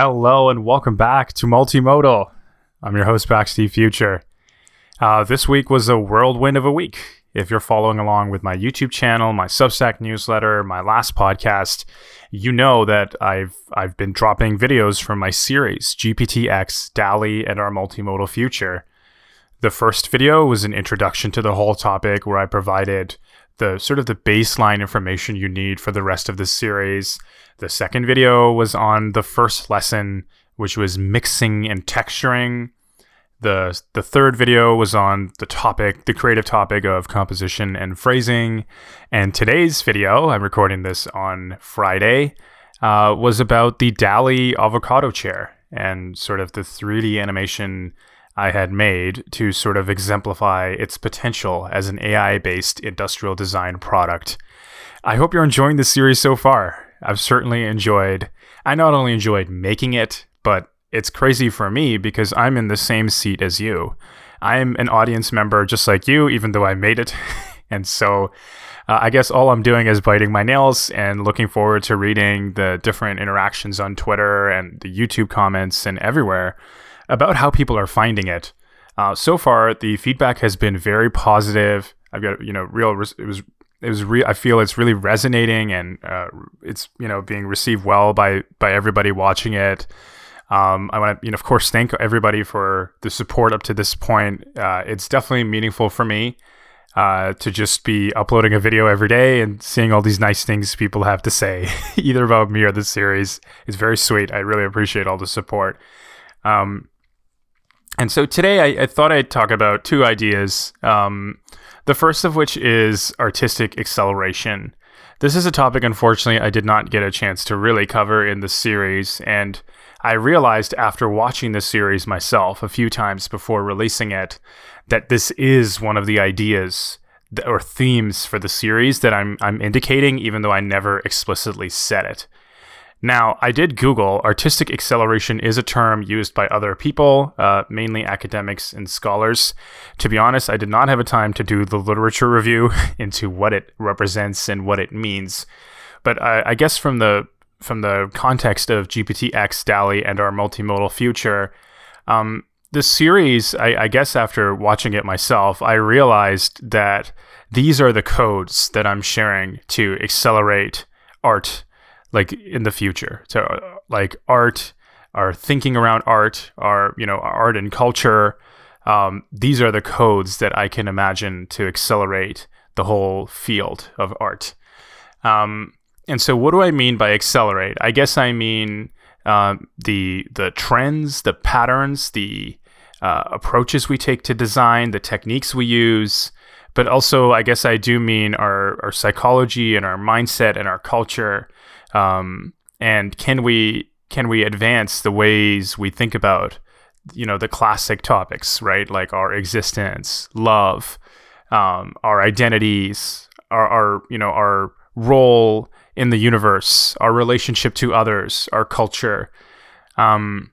Hello and welcome back to Multimodal. I'm your host, Bakz T. Future. Uh, this week was a whirlwind of a week. If you're following along with my YouTube channel, my Substack newsletter, my last podcast, you know that I've I've been dropping videos from my series GPTX, DALL-E, and our multimodal future. The first video was an introduction to the whole topic where I provided the sort of the baseline information you need for the rest of the series. The second video was on the first lesson, which was mixing and texturing. The the third video was on the topic, the creative topic of composition and phrasing. And today's video, I'm recording this on Friday, uh, was about the DALL-E avocado chair and sort of the 3D animation I had made to sort of exemplify its potential as an AI based industrial design product. I hope you're enjoying this series so far. I've certainly enjoyed, I not only enjoyed making it, but it's crazy for me because I'm in the same seat as you. I'm an audience member just like you, even though I made it. and so uh, I guess all I'm doing is biting my nails and looking forward to reading the different interactions on Twitter and the YouTube comments and everywhere about how people are finding it. Uh, so far, the feedback has been very positive. I've got you know real. Res- it was it was re- I feel it's really resonating and uh, it's you know being received well by by everybody watching it. Um, I want to you know of course thank everybody for the support up to this point. Uh, it's definitely meaningful for me. Uh, to just be uploading a video every day and seeing all these nice things people have to say, either about me or the series, It's very sweet. I really appreciate all the support. Um, and so today I, I, thought I'd talk about two ideas. Um, the first of which is artistic acceleration. This is a topic, unfortunately, I did not get a chance to really cover in the series. And I realized after watching the series myself a few times before releasing it that this is one of the ideas or themes for the series that I'm, I'm indicating, even though I never explicitly said it. Now, I did Google artistic acceleration is a term used by other people, uh, mainly academics and scholars. To be honest, I did not have a time to do the literature review into what it represents and what it means. But I, I guess from the from the context of GPTX, DALL-E, and our multimodal future, um, the series, I, I guess after watching it myself, I realized that these are the codes that I'm sharing to accelerate art like in the future. So uh, like art, our thinking around art, our you know art and culture. Um, these are the codes that I can imagine to accelerate the whole field of art. Um, and so, what do I mean by accelerate? I guess I mean um, the the trends, the patterns, the uh, approaches we take to design, the techniques we use, but also I guess I do mean our our psychology and our mindset and our culture um, and can we can we advance the ways we think about you know the classic topics right? Like our existence love um, our identities our, our you know our role in the universe our relationship to others our culture. Um,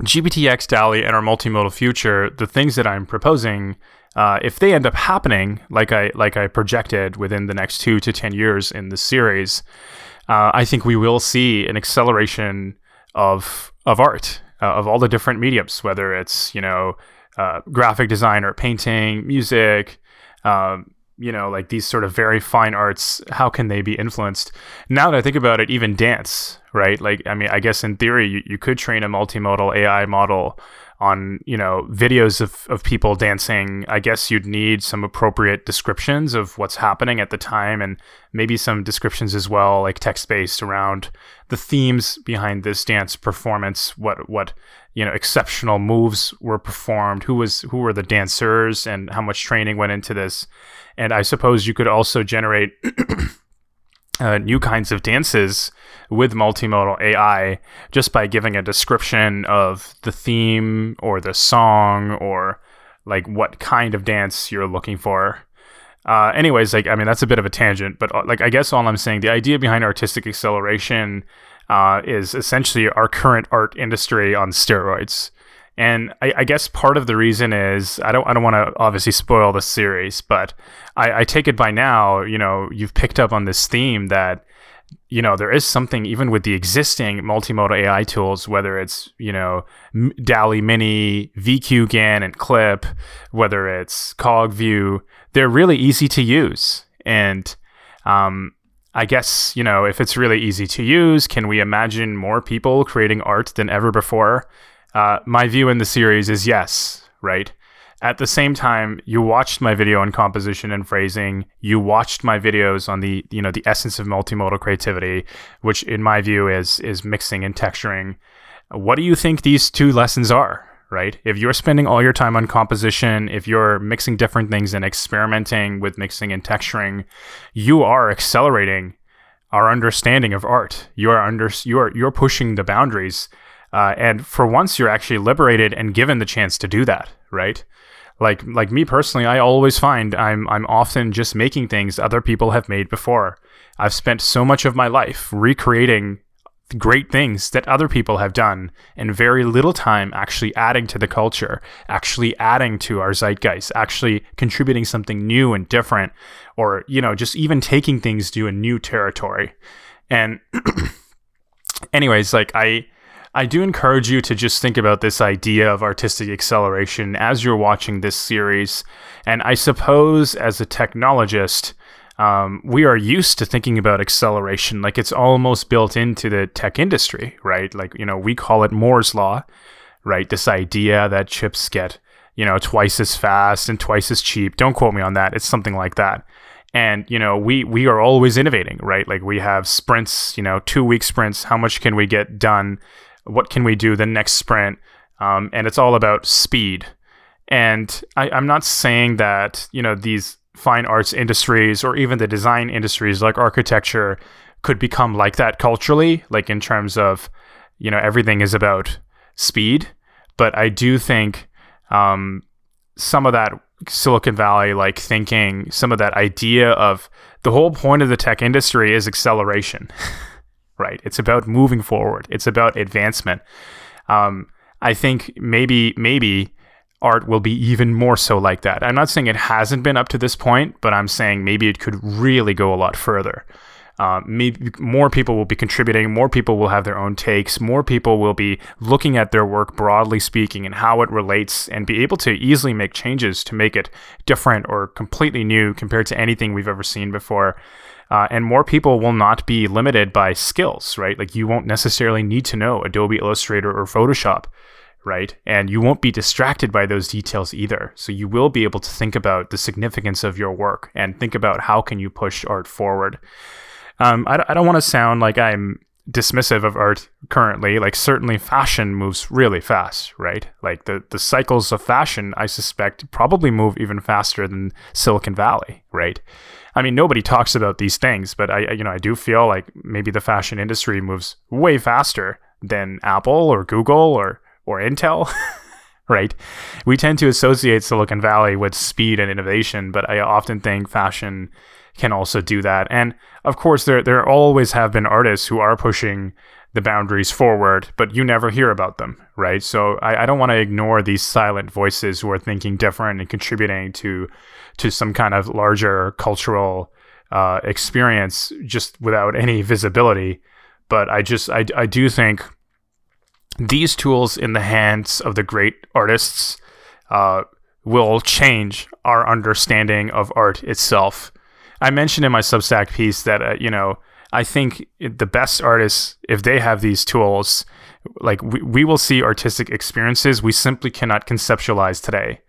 GPTX, DALL-E, and our multimodal future, the things that I'm proposing, uh, if they end up happening like I like I projected within the next two to ten years in this series, uh, I think we will see an acceleration of of art uh, of all the different mediums, whether it's you know uh, graphic design or painting, music, um, you know, like these sort of very fine arts. How can they be influenced? Now that I think about it, even dance, right? Like, I mean, I guess in theory, you, you could train a multimodal AI model on you know videos of, of people dancing. I guess you'd need some appropriate descriptions of what's happening at the time and maybe some descriptions as well like text based around the themes behind this dance performance. What what you know exceptional moves were performed. Who was who were the dancers and how much training went into this? And i suppose you could also generate uh, new kinds of dances with multimodal AI just by giving a description of the theme or the song or like what kind of dance you're looking for. Uh, anyways, like I mean that's a bit of a tangent, but uh, like I guess all I'm saying, the idea behind artistic acceleration uh, is essentially our current art industry on steroids. And I, I, guess part of the reason is I don't I don't want to obviously spoil the series, but I, I, take it by now, you know, you've picked up on this theme that you know, there is something even with the existing multimodal AI tools, whether it's, you know, DALL-E Mini, VQGAN and Clip, whether it's CogView, they're really easy to use. And um, I guess, you know, if it's really easy to use, can we imagine more people creating art than ever before? Uh, my view in the series is yes, right? At the same time, you watched my video on composition and phrasing. You watched my videos on the, you know, the essence of multimodal creativity, which in my view is is mixing and texturing. What do you think these two lessons are? Right? If you're spending all your time on composition, if you're mixing different things and experimenting with mixing and texturing, you are accelerating our understanding of art. You are under you are you're pushing the boundaries, uh, and for once, you're actually liberated and given the chance to do that. Right? Like like me personally, I always find I'm I'm often just making things other people have made before. I've spent so much of my life recreating great things that other people have done and very little time actually adding to the culture, actually adding to our zeitgeist, actually contributing something new and different or you know, just even taking things to a new territory. And anyways, like I I do encourage you to just think about this idea of artistic acceleration as you're watching this series. And I suppose as a technologist, um, we are used to thinking about acceleration like it's almost built into the tech industry, right? Like, you know, we call it Moore's Law, right? This idea that chips get, you know, twice as fast and twice as cheap. Don't quote me on that. It's something like that and you know we we are always innovating right like we have sprints you know two week sprints how much can we get done what can we do the next sprint? Um, and it's all about speed. And I, i'm not saying that you know these fine arts industries or even the design industries like architecture could become like that culturally like in terms of you know everything is about speed. But i do think um, some of that silicon valley like thinking some of that idea of the whole point of the tech industry is acceleration right? It's about moving forward. It's about advancement. Um, I think maybe maybe art will be even more so like that. I'm not saying it hasn't been up to this point, but I'm saying maybe it could really go a lot further. Uh, maybe more people will be contributing, more people will have their own takes, more people will be looking at their work broadly speaking and how it relates and be able to easily make changes to make it different or completely new compared to anything we've ever seen before. Uh, and more people will not be limited by skills, right? Like you won't necessarily need to know Adobe Illustrator or Photoshop, right? And you won't be distracted by those details either. So you will be able to think about the significance of your work and think about how can you push art forward. Um, I, I don't want to sound like I'm dismissive of art currently. Like certainly fashion moves really fast, right? Like the the cycles of fashion, I suspect, probably move even faster than Silicon Valley, right? I mean, nobody talks about these things, but I, you know, I do feel like maybe the fashion industry moves way faster than Apple or Google or or Intel. right? We tend to associate Silicon Valley with speed and innovation, but I often think fashion can also do that. And of course, there there always have been artists who are pushing the boundaries forward, but you never hear about them, right? So I, I don't want to ignore these silent voices who are thinking different and contributing to to some kind of larger cultural uh, experience just without any visibility. But I just I, I do think these tools in the hands of the great artists uh, will change our understanding of art itself. I mentioned in my Substack piece that uh, you know I think the best artists, if they have these tools, like we, we will see artistic experiences we simply cannot conceptualize today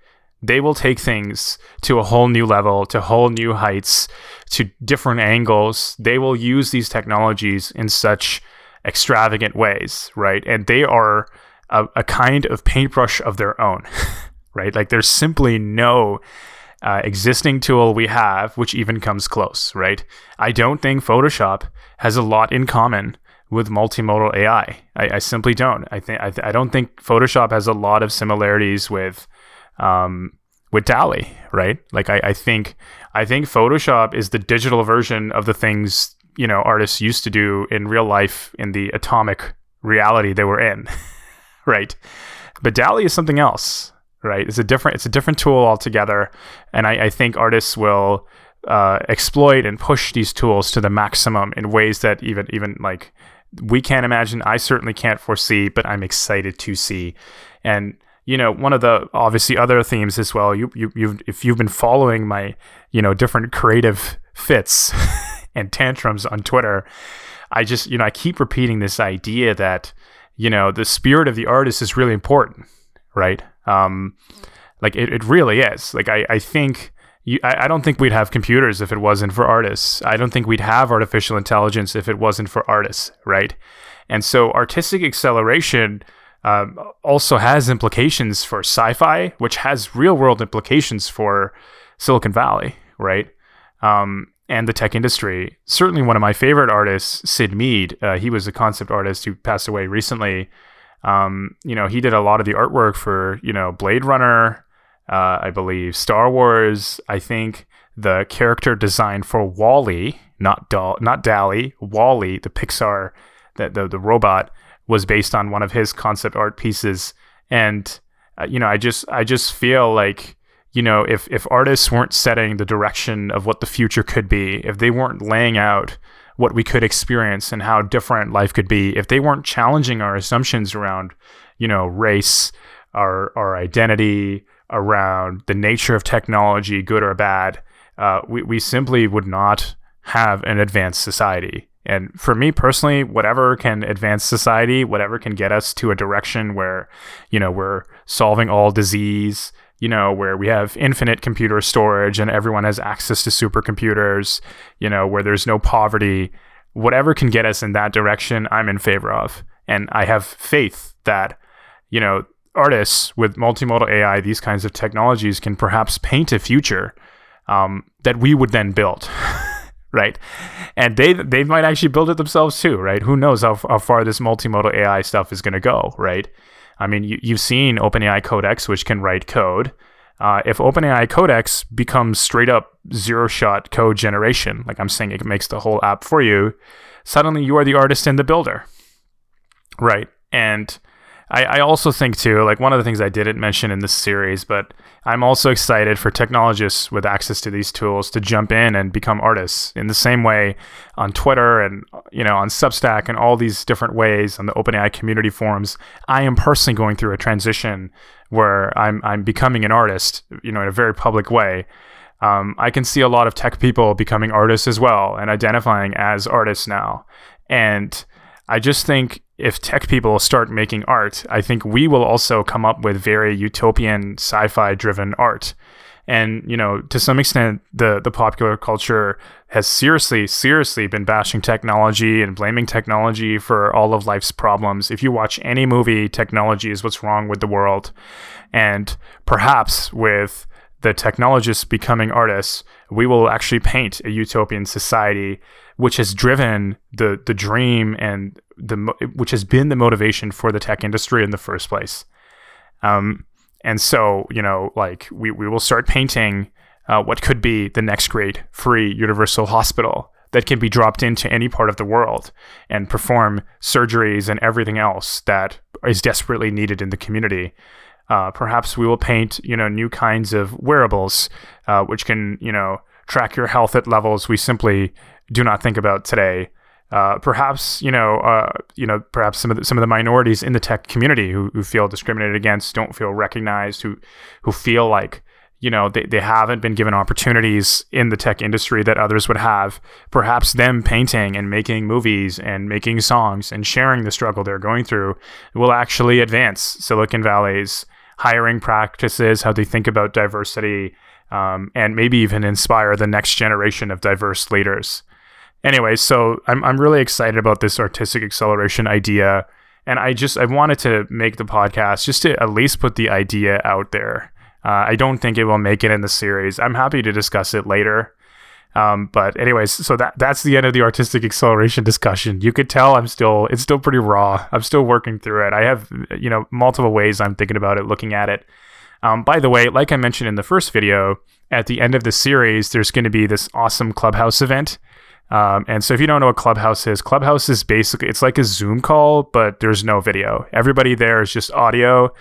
they will take things to a whole new level, to whole new heights, to different angles. They will use these technologies in such extravagant ways, right? And they are a, a kind of paintbrush of their own, right? Like there's simply no uh, existing tool we have which even comes close, right? I don't think Photoshop has a lot in common with multimodal AI. I, I simply don't. I think I, th- I don't think Photoshop has a lot of similarities with um, with DALL-E, right? Like I, I think I think Photoshop is the digital version of the things you know artists used to do in real life in the atomic reality they were in, right? But DALL-E is something else, right? It's a different it's a different tool altogether, and I, I think artists will uh, exploit and push these tools to the maximum in ways that even even like we can't imagine. I certainly can't foresee, but I'm excited to see. And you know, one of the obviously other themes as well. You you you if you've been following my you know different creative fits and tantrums on Twitter, I just you know I keep repeating this idea that you know the spirit of the artist is really important, right? Um, like it, it really is. Like I I think you, I, I don't think we'd have computers if it wasn't for artists. I don't think we'd have artificial intelligence if it wasn't for artists, right? And so artistic acceleration um, also has implications for sci-fi, which has real-world implications for Silicon Valley, right? Um, and the tech industry. Certainly, one of my favorite artists, Syd Mead. Uh, he was a concept artist who passed away recently. Um, you know, he did a lot of the artwork for you know Blade Runner, uh, I believe Star Wars. I think the character design for WALL-E, not Doll, not DALL-E, WALL-E, the Pixar, the, the the robot was based on one of his concept art pieces. And uh, you know, I just I just feel like you know if if artists weren't setting the direction of what the future could be, if they weren't laying out what we could experience and how different life could be, if they weren't challenging our assumptions around you know race, our our identity, around the nature of technology, good or bad, uh, we, we simply would not have an advanced society. And for me personally, whatever can advance society, whatever can get us to a direction where, you know, we're solving all disease, you know, where we have infinite computer storage and everyone has access to supercomputers, you know, where there's no poverty, whatever can get us in that direction, I'm in favor of. And I have faith that, you know, artists with multimodal AI, these kinds of technologies can perhaps paint a future um, that we would then build. right? And they they might actually build it themselves too, right? Who knows how, how far this multimodal AI stuff is going to go, right? I mean, you, you've seen OpenAI Codex, which can write code. Uh, if OpenAI Codex becomes straight up zero shot code generation, like I'm saying, it makes the whole app for you, suddenly you are the artist and the builder, right? And I, I also think too, like one of the things I didn't mention in this series, but I'm also excited for technologists with access to these tools to jump in and become artists in the same way on Twitter and you know on Substack and all these different ways on the OpenAI community forums. I am personally going through a transition where I'm I'm becoming an artist, you know, in a very public way. Um, I can see a lot of tech people becoming artists as well and identifying as artists now. And I just think if tech people start making art, I think we will also come up with very utopian sci-fi driven art. And, you know, to some extent the the popular culture has seriously, seriously been bashing technology and blaming technology for all of life's problems. If you watch any movie, technology is what's wrong with the world. And perhaps with the technologists becoming artists, we will actually paint a utopian society which has driven the the dream and the which has been the motivation for the tech industry in the first place. Um, and so you know, like we we will start painting uh, what could be the next great free universal hospital that can be dropped into any part of the world and perform surgeries and everything else that is desperately needed in the community. Uh, perhaps we will paint, you know, new kinds of wearables, uh, which can, you know, track your health at levels we simply do not think about today. Uh, perhaps you know, uh, you know, perhaps some of the, some of the minorities in the tech community who, who feel discriminated against, don't feel recognized, who who feel like you know they, they haven't been given opportunities in the tech industry that others would have. Perhaps them painting and making movies and making songs and sharing the struggle they're going through will actually advance Silicon Valley's hiring practices, how they think about diversity, um, and maybe even inspire the next generation of diverse leaders anyway, so I'm I'm really excited about this artistic acceleration idea, and I just I wanted to make the podcast just to at least put the idea out there. Uh, I don't think it will make it in the series. I'm happy to discuss it later. Um, but anyways, so that that's the end of the artistic acceleration discussion. You could tell I'm still it's still pretty raw. I'm still working through it. I have you know multiple ways I'm thinking about it, looking at it. Um, by the way, like I mentioned in the first video, at the end of the series, there's going to be this awesome clubhouse event um, and so if you don't know what Clubhouse is, Clubhouse is basically it's like a Zoom call, but there's no video. Everybody there is just audio.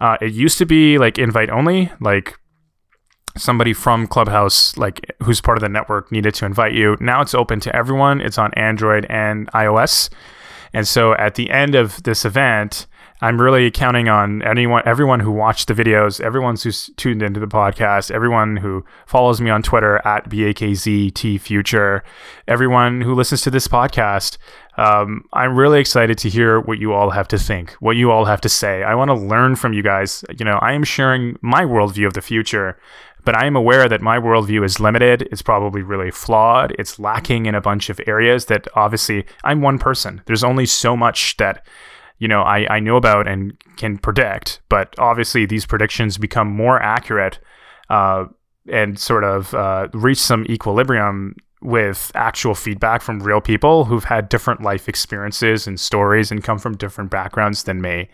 Uh, it used to be like invite only, like somebody from Clubhouse, like who's part of the network, needed to invite you. Now it's open to everyone. It's on Android and iOS. And so at the end of this event, I'm really counting on anyone, everyone who watched the videos, everyone who's tuned into the podcast, everyone who follows me on Twitter at BAKZTFuture, everyone who listens to this podcast. Um, I'm really excited to hear what you all have to think, what you all have to say. I want to learn from you guys. You know, I am sharing my worldview of the future, but I am aware that my worldview is limited. It's probably really flawed. It's lacking in a bunch of areas that obviously I'm one person. There's only so much that you know I, I know about and can predict but obviously these predictions become more accurate uh, and sort of uh, reach some equilibrium with actual feedback from real people who've had different life experiences and stories and come from different backgrounds than me.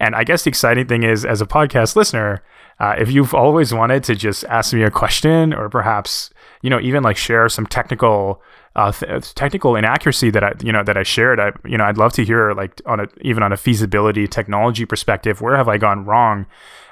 And i guess the exciting thing is as a podcast listener uh, if you've always wanted to just ask me a question or perhaps you know even like share some technical uh, th- technical inaccuracy that I you know that I shared. I you know I'd love to hear like on a even on a feasibility technology perspective, where have I gone wrong?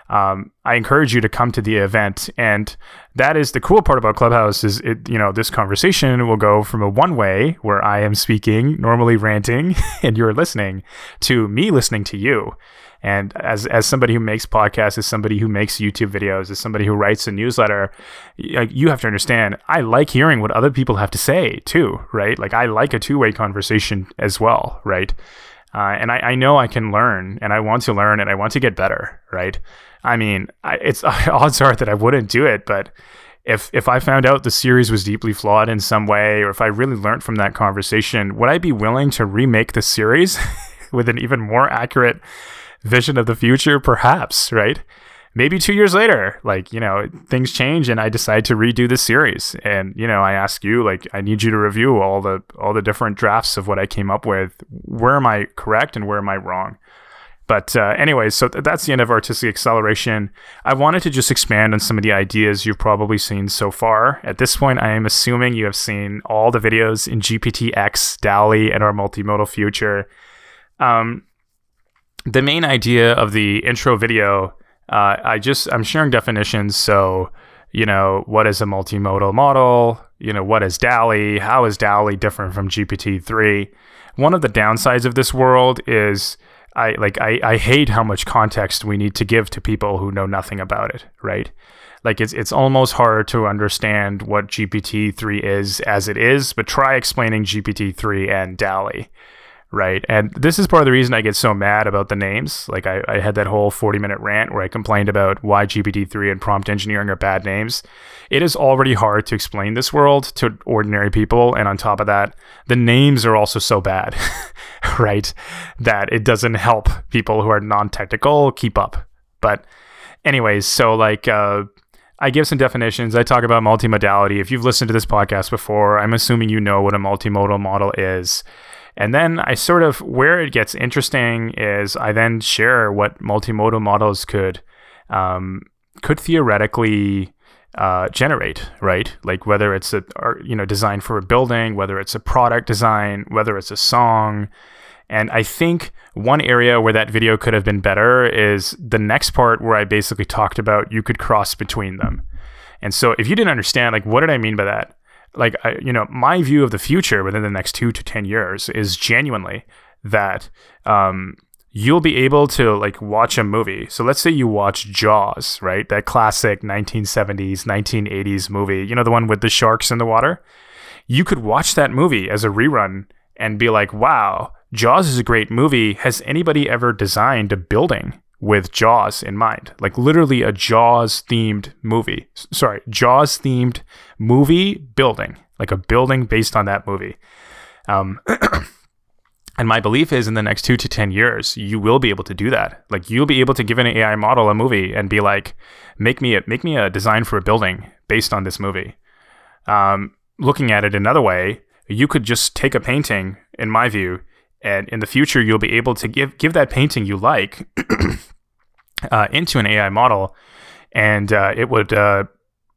Um, I encourage you to come to the event, and that is the cool part about Clubhouse is it you know this conversation will go from a one way where I am speaking, normally ranting, and you're listening, to me listening to you. And as as somebody who makes podcasts, as somebody who makes YouTube videos, as somebody who writes a newsletter, you have to understand, I like hearing what other people have to say too, right? Like I like a two way conversation as well, right? Uh, and I, I, know I can learn, and I want to learn, and I want to get better, right? I mean, I, it's odds are that I wouldn't do it, but if if I found out the series was deeply flawed in some way, or if I really learned from that conversation, would I be willing to remake the series with an even more accurate vision of the future, perhaps, right? Maybe two years later, like, you know, things change and I decide to redo the series. And, you know, I ask you, like, I need you to review all the all the different drafts of what I came up with. Where am I correct and where am I wrong? But uh, anyways, so th- that's the end of artistic acceleration. I wanted to just expand on some of the ideas you've probably seen so far. At this point, I am assuming you have seen all the videos in GPT-X, DALL-E, and our multimodal future. Um, the main idea of the intro video, uh, I just I'm sharing definitions. So, you know, what is a multimodal model? You know, what is DALL-E? How is DALL-E different from GPT three? One of the downsides of this world is I like I, I hate how much context we need to give to people who know nothing about it, right? Like it's it's almost hard to understand what GPT three is as it is, but try explaining GPT three and DALL-E right? And this is part of the reason I get so mad about the names. Like I, I had that whole 40 minute rant where I complained about why GPT-3 and prompt engineering are bad names. It is already hard to explain this world to ordinary people. And on top of that, the names are also so bad, right? That it doesn't help people who are non-technical keep up. But anyways, so like, uh, I give some definitions. I talk about multimodality. If you've listened to this podcast before, I'm assuming you know what a multimodal model is. And then I sort of, where it gets interesting is I then share what multimodal models could, um, could theoretically uh, generate, right? Like whether it's a, you know, design for a building, whether it's a product design, whether it's a song. And I think one area where that video could have been better is the next part where I basically talked about you could cross between them. And so if you didn't understand, like, what did I mean by that? Like I, you know my view of the future within the next two to ten years is genuinely that um, you'll be able to like watch a movie. So let's say you watch jaws right? That classic 1970s 1980s movie. You know the one with the sharks in the water? You could watch that movie as a rerun and be like wow jaws is a great movie. Has anybody ever designed a building with Jaws in mind, like literally a Jaws themed movie. sorry, Jaws themed movie building, like a building based on that movie. Um, and my belief is in the next two to 10 years, you will be able to do that. Like you'll be able to give an AI model a movie and be like, make me a, make me a design for a building based on this movie. Um, looking at it another way, you could just take a painting, in my view, and in the future you'll be able to give give that painting you like uh, into an AI model, and uh, it would uh,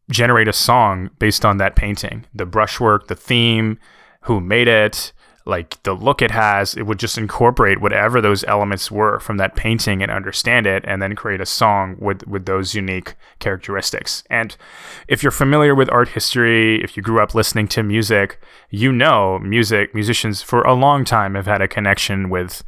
generate a song based on that painting, the brushwork, the theme, who made it, like the look it has, it would just incorporate whatever those elements were from that painting and understand it and then create a song with with those unique characteristics. And if you're familiar with art history, if you grew up listening to music, you know music musicians for a long time have had a connection with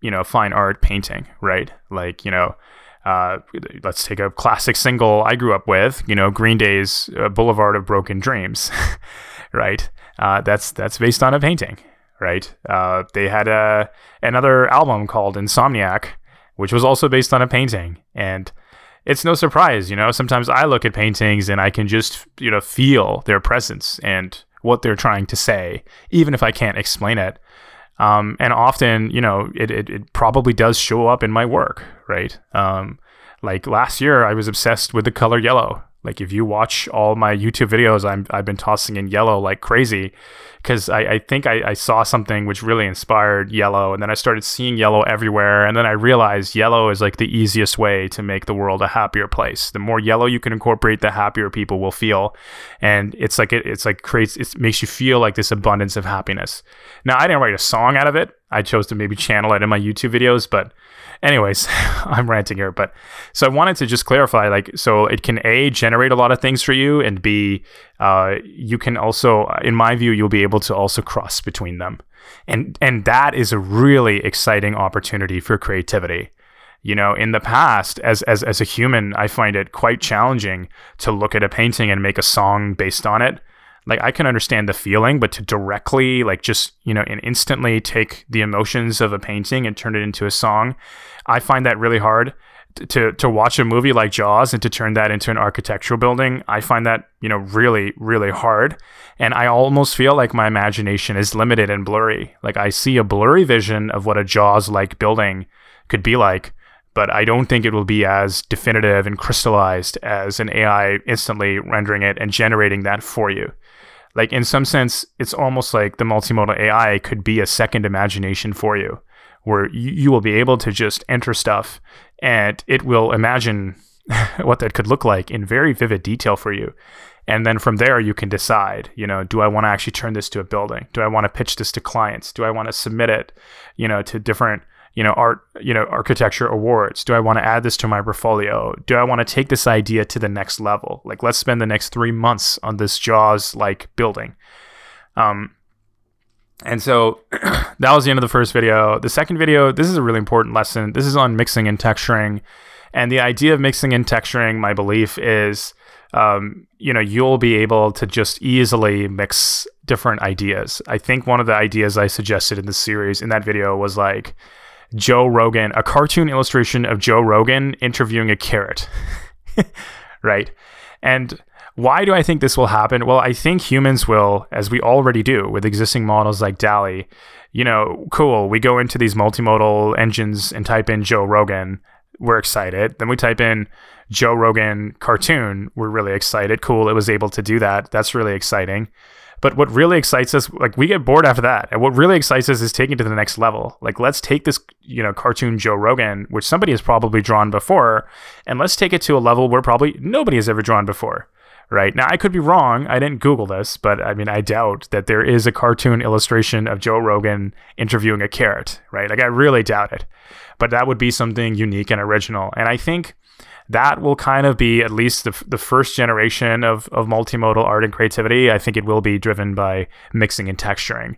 you know fine art painting, right? Like, you know, uh, let's take a classic single I grew up with, you know, Green Day's uh, Boulevard of Broken Dreams, right? Uh, that's that's based on a painting, right? Uh, they had a another album called Insomniac, which was also based on a painting, and it's no surprise, you know. Sometimes I look at paintings and I can just you know feel their presence and what they're trying to say, even if I can't explain it. Um, and often, you know, it, it, it, probably does show up in my work, right? Um, like last year, I was obsessed with the color yellow. Like if you watch all my YouTube videos, I'm I've been tossing in yellow like crazy because I, I think I, I saw something which really inspired yellow and then I started seeing yellow everywhere and then I realized yellow is like the easiest way to make the world a happier place. The more yellow you can incorporate, the happier people will feel. And it's like it, it's like creates it makes you feel like this abundance of happiness. Now I didn't write a song out of it. I chose to maybe channel it in my YouTube videos, but anyways, I'm ranting here, but so I wanted to just clarify, like, so it can a generate a lot of things for you, and b, uh, you can also, in my view, you'll be able to also cross between them, and and that is a really exciting opportunity for creativity. You know, in the past, as as as a human, I find it quite challenging to look at a painting and make a song based on it like I can understand the feeling, but to directly like just, you know, and instantly take the emotions of a painting and turn it into a song, I find that really hard. To, to watch a movie like Jaws and to turn that into an architectural building, I find that, you know, really, really hard. And I almost feel like my imagination is limited and blurry. Like I see a blurry vision of what a Jaws like building could be like but I don't think it will be as definitive and crystallized as an AI instantly rendering it and generating that for you like in some sense it's almost like the multimodal ai could be a second imagination for you where you, you will be able to just enter stuff and it will imagine what that could look like in very vivid detail for you. And then from there you can decide you know do i want to actually turn this to a building? Do i want to pitch this to clients? Do i want to submit it you know to different you know art you know architecture awards? Do i want to add this to my portfolio? Do i want to take this idea to the next level? Like let's spend the next three months on this jaws like building. Um and so that was the end of the first video the second video this is a really important lesson this is on mixing and texturing and the idea of mixing and texturing my belief is um, you know you'll be able to just easily mix different ideas i think one of the ideas i suggested in the series in that video was like Joe Rogan, a cartoon illustration of Joe Rogan interviewing a carrot. right? And why do I think this will happen? Well, I think humans will, as we already do with existing models like DALL-E, you know, cool, we go into these multimodal engines and type in Joe Rogan, we're excited. Then we type in Joe Rogan cartoon, we're really excited. Cool, it was able to do that. That's really exciting. But what really excites us, like we get bored after that. And what really excites us is taking it to the next level. Like let's take this, you know, cartoon Joe Rogan, which somebody has probably drawn before, and let's take it to a level where probably nobody has ever drawn before. Right. Now I could be wrong. I didn't Google this, but I mean I doubt that there is a cartoon illustration of Joe Rogan interviewing a carrot, right? Like I really doubt it. But that would be something unique and original. And I think that will kind of be at least the, the first generation of, of multimodal art and creativity. I think it will be driven by mixing and texturing.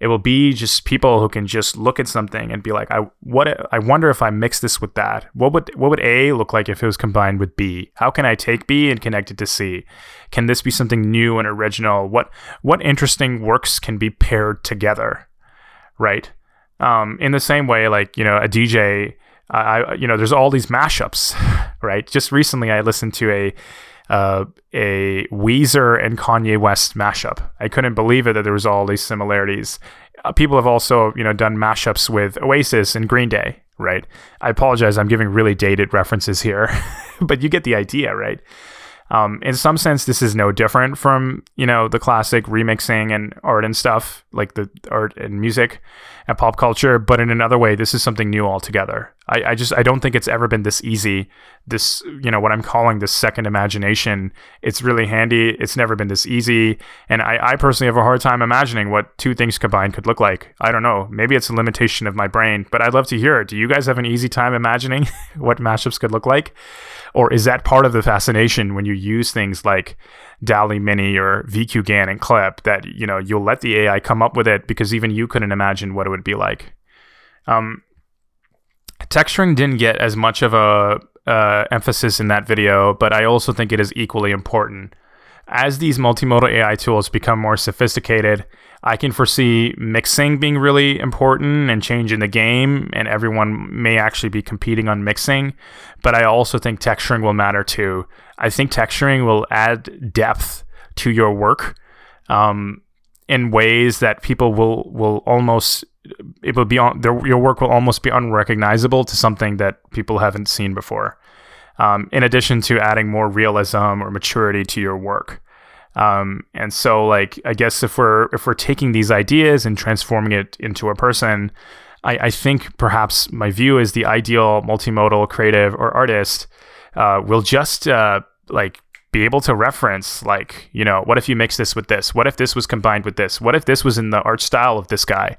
It will be just people who can just look at something and be like, I what I wonder if I mix this with that. What would what would A look like if it was combined with B? How can I take B and connect it to C? Can this be something new and original? What what interesting works can be paired together? Right. Um, in the same way, like you know, a DJ I, you know, there's all these mashups, right? Just recently, I listened to a uh, a Weezer and Kanye West mashup. I couldn't believe it that there was all these similarities. Uh, people have also, you know, done mashups with Oasis and Green Day, right? I apologize, I'm giving really dated references here, but you get the idea, right? Um, in some sense, this is no different from you know the classic remixing and art and stuff, like the art and music and pop culture. But in another way, this is something new altogether. I, I just I don't think it's ever been this easy. This you know what I'm calling this second imagination. It's really handy. It's never been this easy, and I, I personally have a hard time imagining what two things combined could look like. I don't know. Maybe it's a limitation of my brain, but I'd love to hear it. Do you guys have an easy time imagining what mashups could look like? Or is that part of the fascination when you use things like DALL-E Mini or VQGAN and Clip that you know you'll let the AI come up with it because even you couldn't imagine what it would be like. Um, texturing didn't get as much of a uh, emphasis in that video, but I also think it is equally important. As these multimodal AI tools become more sophisticated, I can foresee mixing being really important and changing the game, and everyone may actually be competing on mixing. But I also think texturing will matter too. I think texturing will add depth to your work um, in ways that people will will almost it will be on their, your work will almost be unrecognizable to something that people haven't seen before. Um, in addition to adding more realism or maturity to your work. Um, and so like I guess if we're if we're taking these ideas and transforming it into a person, I, I think perhaps my view is the ideal multimodal creative or artist uh, will just uh, like be able to reference like you know what if you mix this with this? What if this was combined with this? What if this was in the art style of this guy?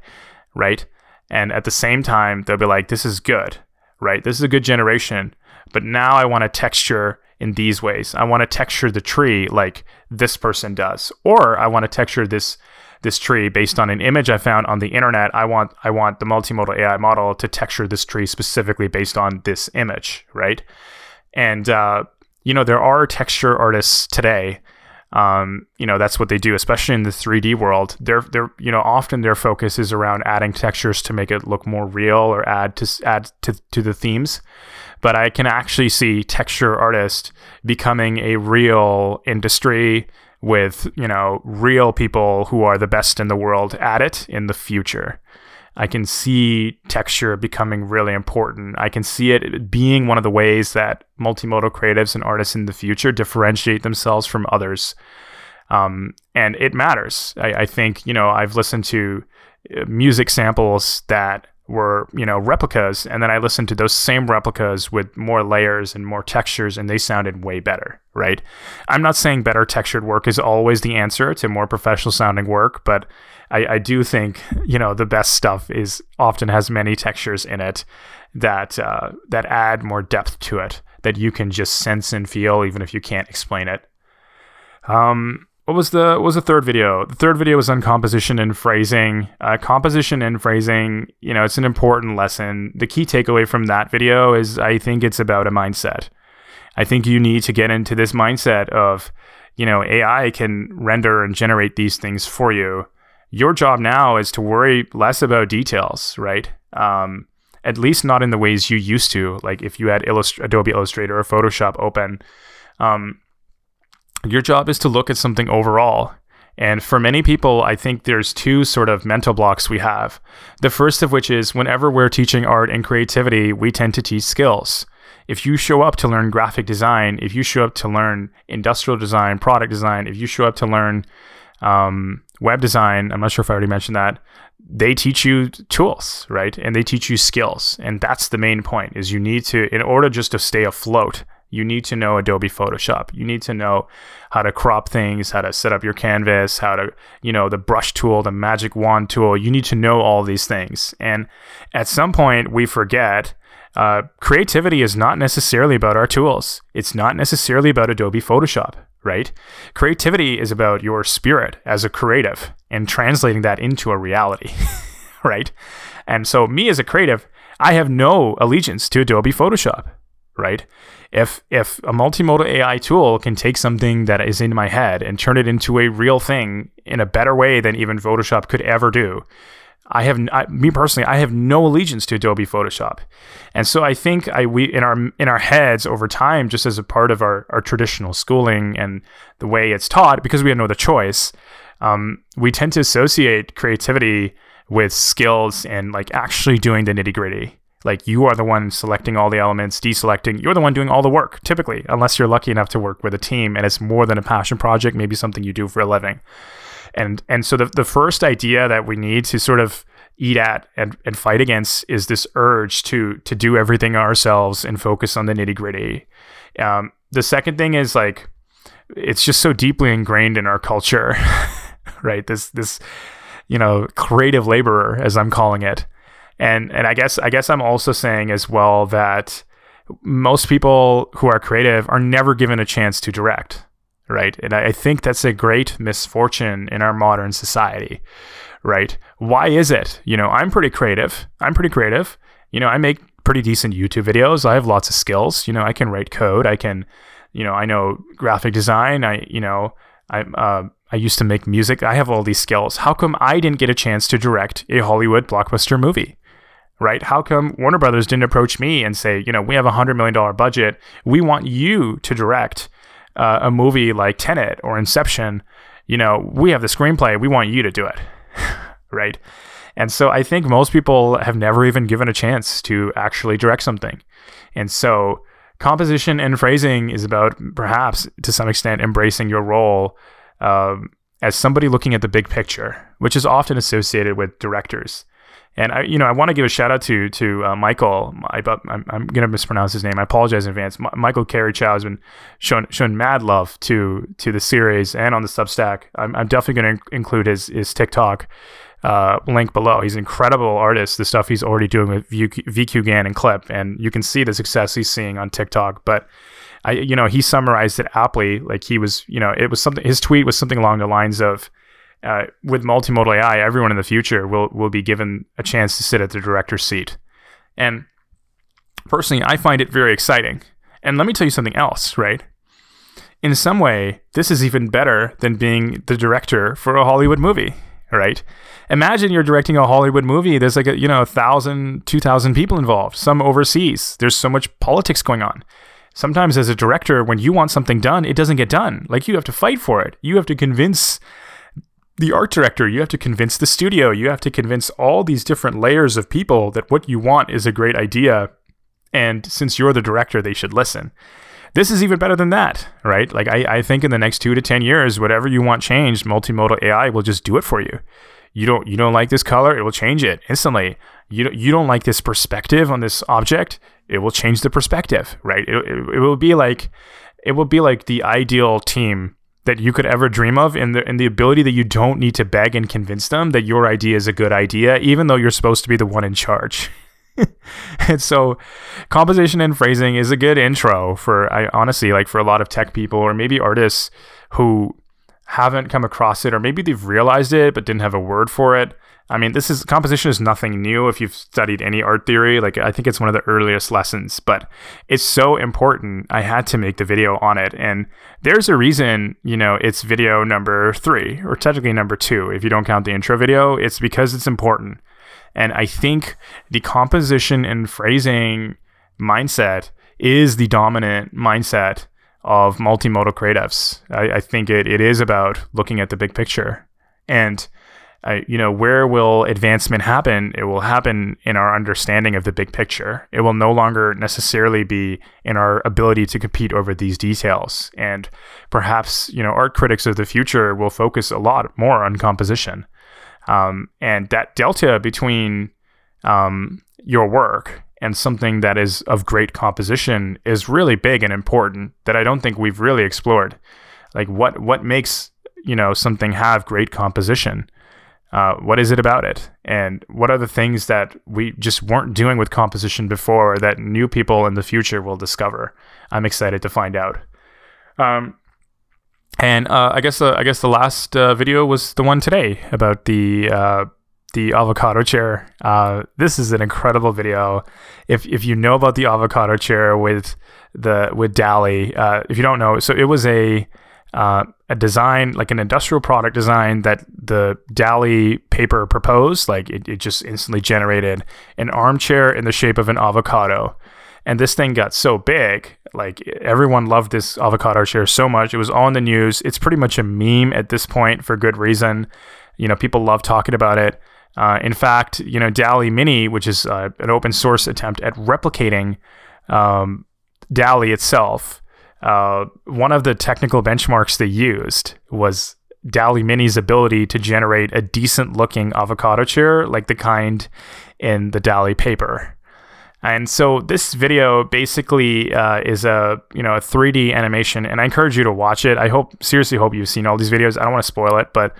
Right? And at the same time they'll be like this is good. Right? This is a good generation but now i want to texture in these ways. I want to texture the tree like this person does, or I want to texture this this tree based on an image I found on the internet. I want I want the multimodal AI model to texture this tree specifically based on this image, right? And uh, you know there are texture artists today. Um, you know that's what they do, especially in the 3D world. They're they're you know often their focus is around adding textures to make it look more real or add to add to to the themes but I can actually see texture artist becoming a real industry with, you know, real people who are the best in the world at it in the future. I can see texture becoming really important. I can see it being one of the ways that multimodal creatives and artists in the future differentiate themselves from others. Um, and it matters. I, I think, you know, I've listened to uh, music samples that were you know replicas and then i listened to those same replicas with more layers and more textures and they sounded way better right? I'm not saying better textured work is always the answer to more professional sounding work but i, I do think you know the best stuff is often has many textures in it that uh, that add more depth to it that you can just sense and feel even if you can't explain it. Um what was the what was the third video? The third video was on composition and phrasing. Uh, composition and phrasing, you know, it's an important lesson. The key takeaway from that video is I think it's about a mindset. I think you need to get into this mindset of, you know, AI can render and generate these things for you. Your job now is to worry less about details, right? Um, at least not in the ways you used to. Like if you had Illust- Adobe Illustrator or Photoshop open. Um, your job is to look at something overall. And for many people, I think there's two sort of mental blocks we have. The first of which is whenever we're teaching art and creativity, we tend to teach skills. If you show up to learn graphic design, if you show up to learn industrial design, product design, if you show up to learn um, web design, I'm not sure if I already mentioned that, they teach you tools, right? And they teach you skills. And that's the main point is you need to, in order just to stay afloat you need to know Adobe Photoshop. You need to know how to crop things, how to set up your canvas, how to, you know, the brush tool, the magic wand tool. You need to know all these things. And at some point, we forget uh, creativity is not necessarily about our tools. It's not necessarily about Adobe Photoshop, right? Creativity is about your spirit as a creative and translating that into a reality, right? And so, me as a creative, I have no allegiance to Adobe Photoshop, right? If if a multimodal AI tool can take something that is in my head and turn it into a real thing in a better way than even Photoshop could ever do, I have I, me personally, I have no allegiance to Adobe Photoshop, and so I think I we in our in our heads over time, just as a part of our our traditional schooling and the way it's taught, because we have no other choice, um, we tend to associate creativity with skills and like actually doing the nitty gritty Like you are the one selecting all the elements, deselecting. You're the one doing all the work, typically, unless you're lucky enough to work with a team and it's more than a passion project, maybe something you do for a living. And and so the the first idea that we need to sort of eat at and, and fight against is this urge to to do everything ourselves and focus on the nitty gritty. Um, the second thing is like it's just so deeply ingrained in our culture, right? This this you know creative laborer, as I'm calling it, and and I guess I guess I'm also saying as well that most people who are creative are never given a chance to direct, right? And I, I think that's a great misfortune in our modern society, right? Why is it? You know, I'm pretty creative. I'm pretty creative. You know, I make pretty decent YouTube videos. I have lots of skills. You know, I can write code. I can, you know, I know graphic design. I, you know, I, uh, I used to make music. I have all these skills. How come I didn't get a chance to direct a Hollywood blockbuster movie? Right? How come Warner Brothers didn't approach me and say, you know, we have a hundred million dollar budget. We want you to direct uh, a movie like Tenet or Inception. You know, we have the screenplay. We want you to do it. right? And so I think most people have never even given a chance to actually direct something. And so composition and phrasing is about perhaps to some extent embracing your role um, as somebody looking at the big picture, which is often associated with directors. And I, you know, I want to give a shout out to to uh, Michael. I, am I'm going to mispronounce his name. I apologize in advance. M- Michael Carychao has been shown shown mad love to to the series and on the Substack. I'm, I'm definitely going to include his his TikTok uh, link below. He's an incredible artist. The stuff he's already doing with VQ, VQGAN and Clip, and you can see the success he's seeing on TikTok. But I, you know, he summarized it aptly. Like he was, you know, it was something. His tweet was something along the lines of, uh, "With multimodal AI, everyone in the future will will be given a chance to sit at the director's seat." And personally, I find it very exciting. And let me tell you something else, right? In some way, this is even better than being the director for a Hollywood movie, right? imagine you're directing a Hollywood movie. There's like a, you know, a thousand, two thousand people involved, some overseas. There's so much politics going on. Sometimes as a director, when you want something done, it doesn't get done. Like you have to fight for it. You have to convince the art director, you have to convince the studio, you have to convince all these different layers of people that what you want is a great idea. And since you're the director, they should listen. This is even better than that, right? Like I, I think in the next two to 10 years, whatever you want changed, multimodal AI will just do it for you you don't you don't like this color it will change it instantly you don't, you don't like this perspective on this object it will change the perspective right it, it, it will be like it will be like the ideal team that you could ever dream of in the in the ability that you don't need to beg and convince them that your idea is a good idea even though you're supposed to be the one in charge. And so composition and phrasing is a good intro for I honestly like for a lot of tech people or maybe artists who haven't come across it, or maybe they've realized it but didn't have a word for it. I mean, this is composition is nothing new if you've studied any art theory. Like, I think it's one of the earliest lessons, but it's so important. I had to make the video on it. And there's a reason, you know, it's video number three, or technically number two, if you don't count the intro video. It's because it's important. And I think the composition and phrasing mindset is the dominant mindset of multimodal creatives. I, I think it, it is about looking at the big picture. And I, you know, where will advancement happen? It will happen in our understanding of the big picture. It will no longer necessarily be in our ability to compete over these details. And perhaps, you know, art critics of the future will focus a lot more on composition. Um, and that delta between um, your work and something that is of great composition is really big and important that I don't think we've really explored. Like what what makes you know something have great composition? Uh, what is it about it? And what are the things that we just weren't doing with composition before that new people in the future will discover? I'm excited to find out. Um, and uh, I guess the, I guess the last uh, video was the one today about the uh, the avocado chair. Uh, this is an incredible video. If if you know about the avocado chair with the with DALL-E, uh, if you don't know, so it was a uh, a design like an industrial product design that the DALL-E paper proposed. Like it, it just instantly generated an armchair in the shape of an avocado. And this thing got so big, like everyone loved this avocado chair so much. It was all in the news. It's pretty much a meme at this point for good reason. You know, people love talking about it. Uh, in fact, you know, DALL-E Mini, which is uh, an open source attempt at replicating um, DALL-E itself, uh, one of the technical benchmarks they used was DALL-E Mini's ability to generate a decent looking avocado chair like the kind in the DALL-E paper. And so this video basically uh, is a you know a 3D animation, and I encourage you to watch it. I hope seriously hope you've seen all these videos. I don't want to spoil it, but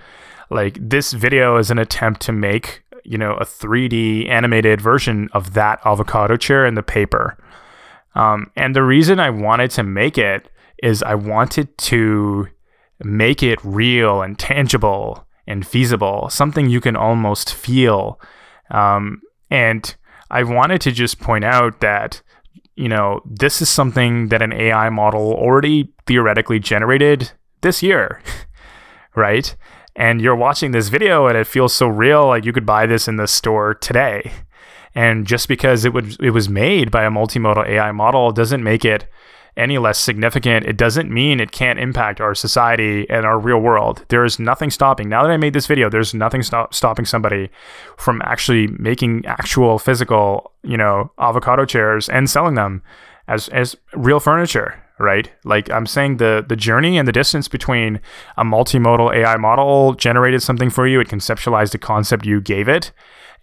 like this video is an attempt to make you know a 3D animated version of that avocado chair in the paper. Um, and the reason I wanted to make it is I wanted to make it real and tangible and feasible, something you can almost feel. Um, and I wanted to just point out that, you know, this is something that an AI model already theoretically generated this year, right? And you're watching this video and it feels so real, like you could buy this in the store today. And just because it would it was made by a multimodal AI model doesn't make it any less significant, it doesn't mean it can't impact our society and our real world. There is nothing stopping. Now that I made this video, there's nothing stop, stopping somebody from actually making actual physical, you know, avocado chairs and selling them as as real furniture, right? Like I'm saying the the journey and the distance between a multimodal AI model generated something for you, it conceptualized a concept you gave it,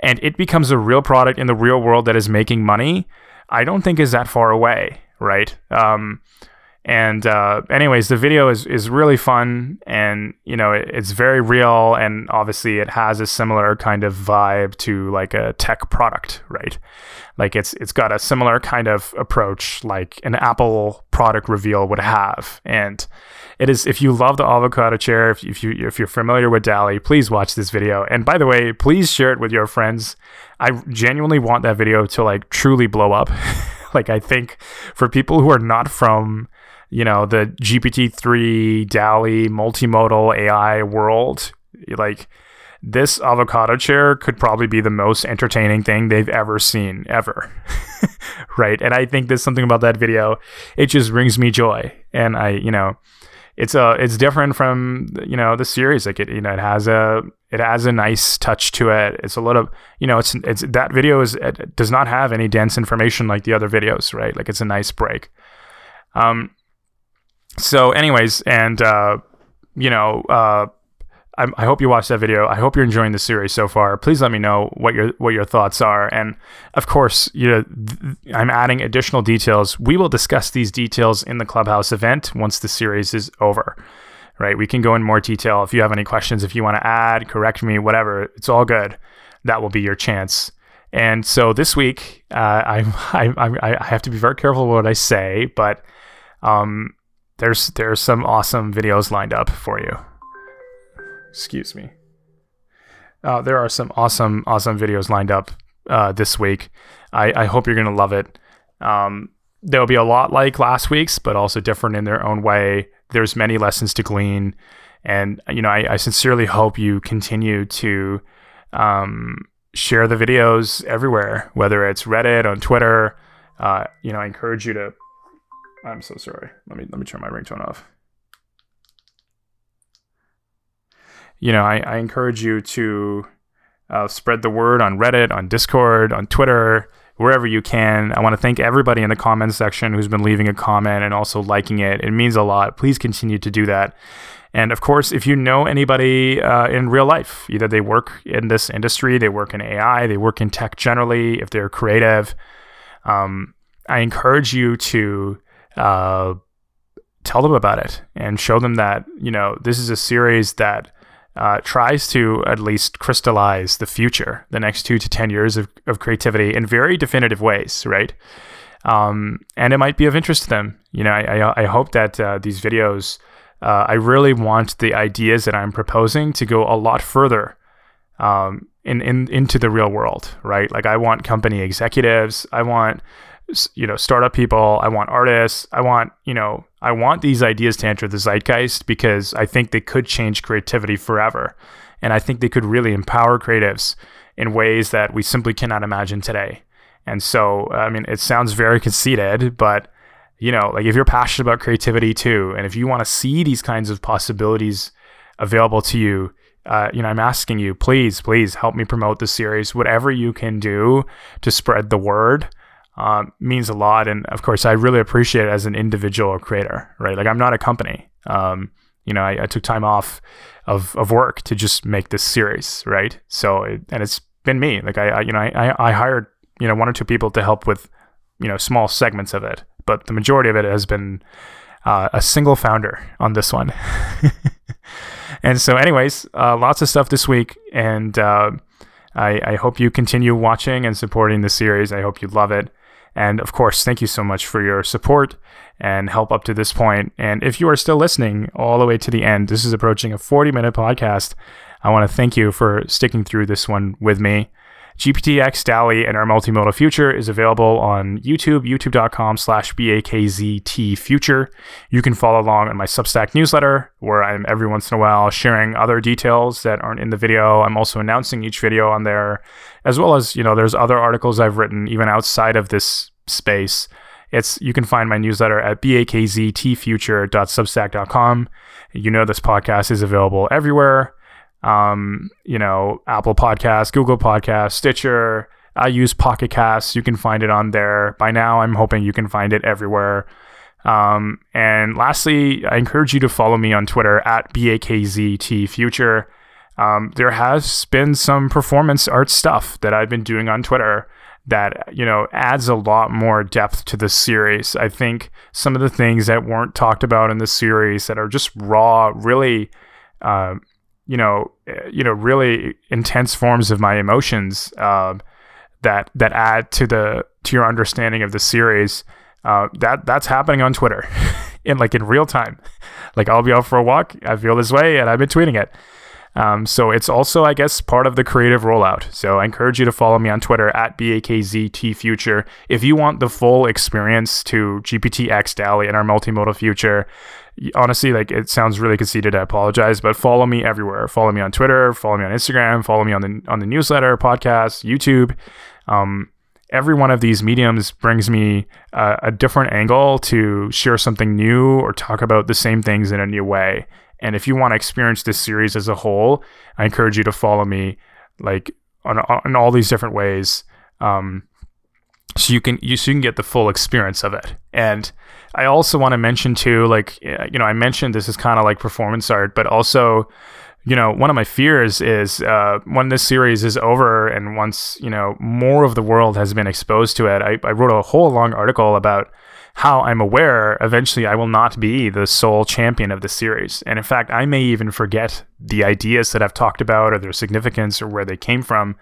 and it becomes a real product in the real world that is making money. I don't think is that far away right? Um, and uh, anyways, the video is is really fun, and you know it, it's very real, and obviously it has a similar kind of vibe to like a tech product, right? Like it's it's got a similar kind of approach like an Apple product reveal would have, and it is if you love the avocado chair, if, if you if you're familiar with DALL-E, please watch this video. And by the way, please share it with your friends. I genuinely want that video to like truly blow up. like I think for people who are not from you know the GPT-3 DALL-E multimodal AI world, like this avocado chair could probably be the most entertaining thing they've ever seen ever. right? And I think there's something about that video it just brings me joy. And I, you know, it's a it's different from you know the series like it you know it has a it has a nice touch to it it's a little you know it's it's that video is it does not have any dense information like the other videos right like it's a nice break um so anyways and uh you know uh I, I hope you watched that video. I hope you're enjoying the series so far. Please let me know what your what your thoughts are. And of course, you know, th- I'm adding additional details. We will discuss these details in the Clubhouse event once the series is over. Right? We can go in more detail if you have any questions. If you want to add, correct me, whatever, it's all good. That will be your chance. And so this week, uh, I, I I have to be very careful what I say, but um, there's there's some awesome videos lined up for you. Excuse me. Uh, there are some awesome, awesome videos lined up uh, this week. I, I hope you're to love it. Um, there'll be a lot like last week's, but also different in their own way. There's many lessons to glean. And, you know, I, I sincerely hope you continue to um, share the videos everywhere, whether it's Reddit, on Twitter. Uh, you know, I encourage you to. I'm so sorry. Let me let me turn my ringtone off. you know, I, I encourage you to uh, spread the word on Reddit, on Discord, on Twitter, wherever you can. I want to thank everybody in the comments section who's been leaving a comment and also liking it. It means a lot. Please continue to do that. And of course, if you know anybody uh, in real life, either they work in this industry, they work in AI, they work in tech generally, if they're creative, um, I encourage you to uh, tell them about it and show them that, you know, this is a series that uh, tries to at least crystallize the future, the next two to 10 years of, of creativity in very definitive ways, right? Um, and it might be of interest to them. You know, I, I, I hope that uh, these videos, uh, I really want the ideas that I'm proposing to go a lot further um, in, in into the real world, right? Like I want company executives, I want you know startup people i want artists i want you know i want these ideas to enter the zeitgeist because i think they could change creativity forever and i think they could really empower creatives in ways that we simply cannot imagine today and so i mean it sounds very conceited but you know like if you're passionate about creativity too and if you want to see these kinds of possibilities available to you uh, you know, I'm asking you, please, please help me promote the series. Whatever you can do to spread the word um, means a lot. And of course, I really appreciate it as an individual creator, right? Like I'm not a company. Um, you know, I, I, took time off of, of work to just make this series, right? So, it, and it's been me. Like I, I you know, I, I hired you know one or two people to help with you know small segments of it, but the majority of it has been uh, a single founder on this one. and so, anyways, uh, lots of stuff this week, and uh, I, I hope you continue watching and supporting the series. I hope you love it. And of course, thank you so much for your support and help up to this point. And if you are still listening all the way to the end, this is approaching a 40 minute podcast. I want to thank you for sticking through this one with me. GPTX DALL-E and our multimodal future is available on YouTube, youtube.com slash BAKZT future. You can follow along on my Substack newsletter, where I'm every once in a while sharing other details that aren't in the video. I'm also announcing each video on there, as well as, you know, there's other articles I've written even outside of this space. It's you can find my newsletter at bakztfuture.substack.com. You know this podcast is available everywhere um, you know, Apple Podcasts, Google Podcasts, Stitcher. I use Pocket Casts. You can find it on there. By now, I'm hoping you can find it everywhere. Um, and lastly, I encourage you to follow me on Twitter at BAKZTFuture. Um, there has been some performance art stuff that I've been doing on Twitter that you know adds a lot more depth to the series. I think some of the things that weren't talked about in the series that are just raw, really uh, you know, eh, you know, really intense forms of my emotions um, that that add to the to your understanding of the series. Uh, that that's happening on Twitter, in like in real time. Like I'll be out for a walk, I feel this way, and I've been tweeting it. Um, so it's also, I guess, part of the creative rollout. So I encourage you to follow me on Twitter at BAKZTFuture. If you want the full experience to GPTX DALL-E and our multimodal future, honestly, like it sounds really conceited. I apologize, but follow me everywhere. Follow me on Twitter. Follow me on Instagram. Follow me on the on the newsletter, podcast, YouTube. Um, every one of these mediums brings me uh, a different angle to share something new or talk about the same things in a new way. And if you want to experience this series as a whole, I encourage you to follow me like on, on all these different ways. Um, so you can you, so you can get the full experience of it. And I also want to mention too, like you know, I mentioned this is kind of like performance art, but also, you know, one of my fears is uh, when this series is over and once you know more of the world has been exposed to it. I, I wrote a whole long article about how I'm aware eventually I will not be the sole champion of the series. And in fact, I may even forget the ideas that I've talked about or their significance or where they came from.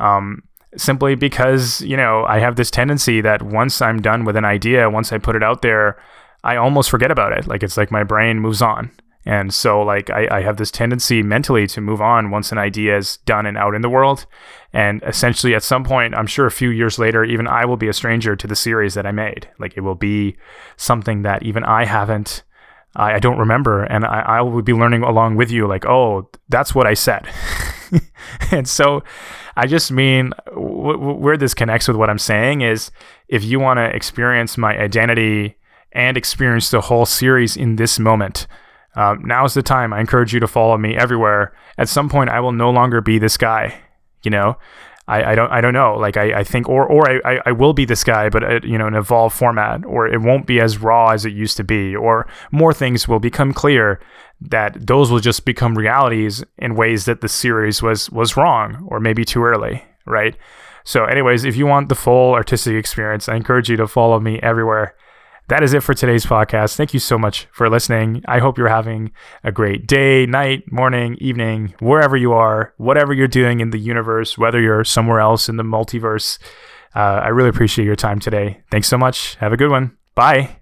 Um, simply because, you know, I have this tendency that once I'm done with an idea, once I put it out there, I almost forget about it. Like it's like my brain moves on. And so, like, I, I have this tendency mentally to move on once an idea is done and out in the world. And essentially, at some point, I'm sure a few years later, even I will be a stranger to the series that I made. Like, it will be something that even I haven't, I, I don't remember. And I, I will be learning along with you, like, oh, that's what I said. and so, I just mean w- w- where this connects with what I'm saying is if you want to experience my identity and experience the whole series in this moment, um, is the time. I encourage you to follow me everywhere. At some point, I will no longer be this guy. You know, I, I don't I don't know. Like I, I think or or I, I will be this guy, but it, you know, an evolved format, or it won't be as raw as it used to be, or more things will become clear that those will just become realities in ways that the series was was wrong or maybe too early, right? So, anyways, if you want the full artistic experience, I encourage you to follow me everywhere that is it for today's podcast. Thank you so much for listening. I hope you're having a great day, night, morning, evening, wherever you are, whatever you're doing in the universe, whether you're somewhere else in the multiverse. Uh, I really appreciate your time today. Thanks so much. Have a good one. Bye.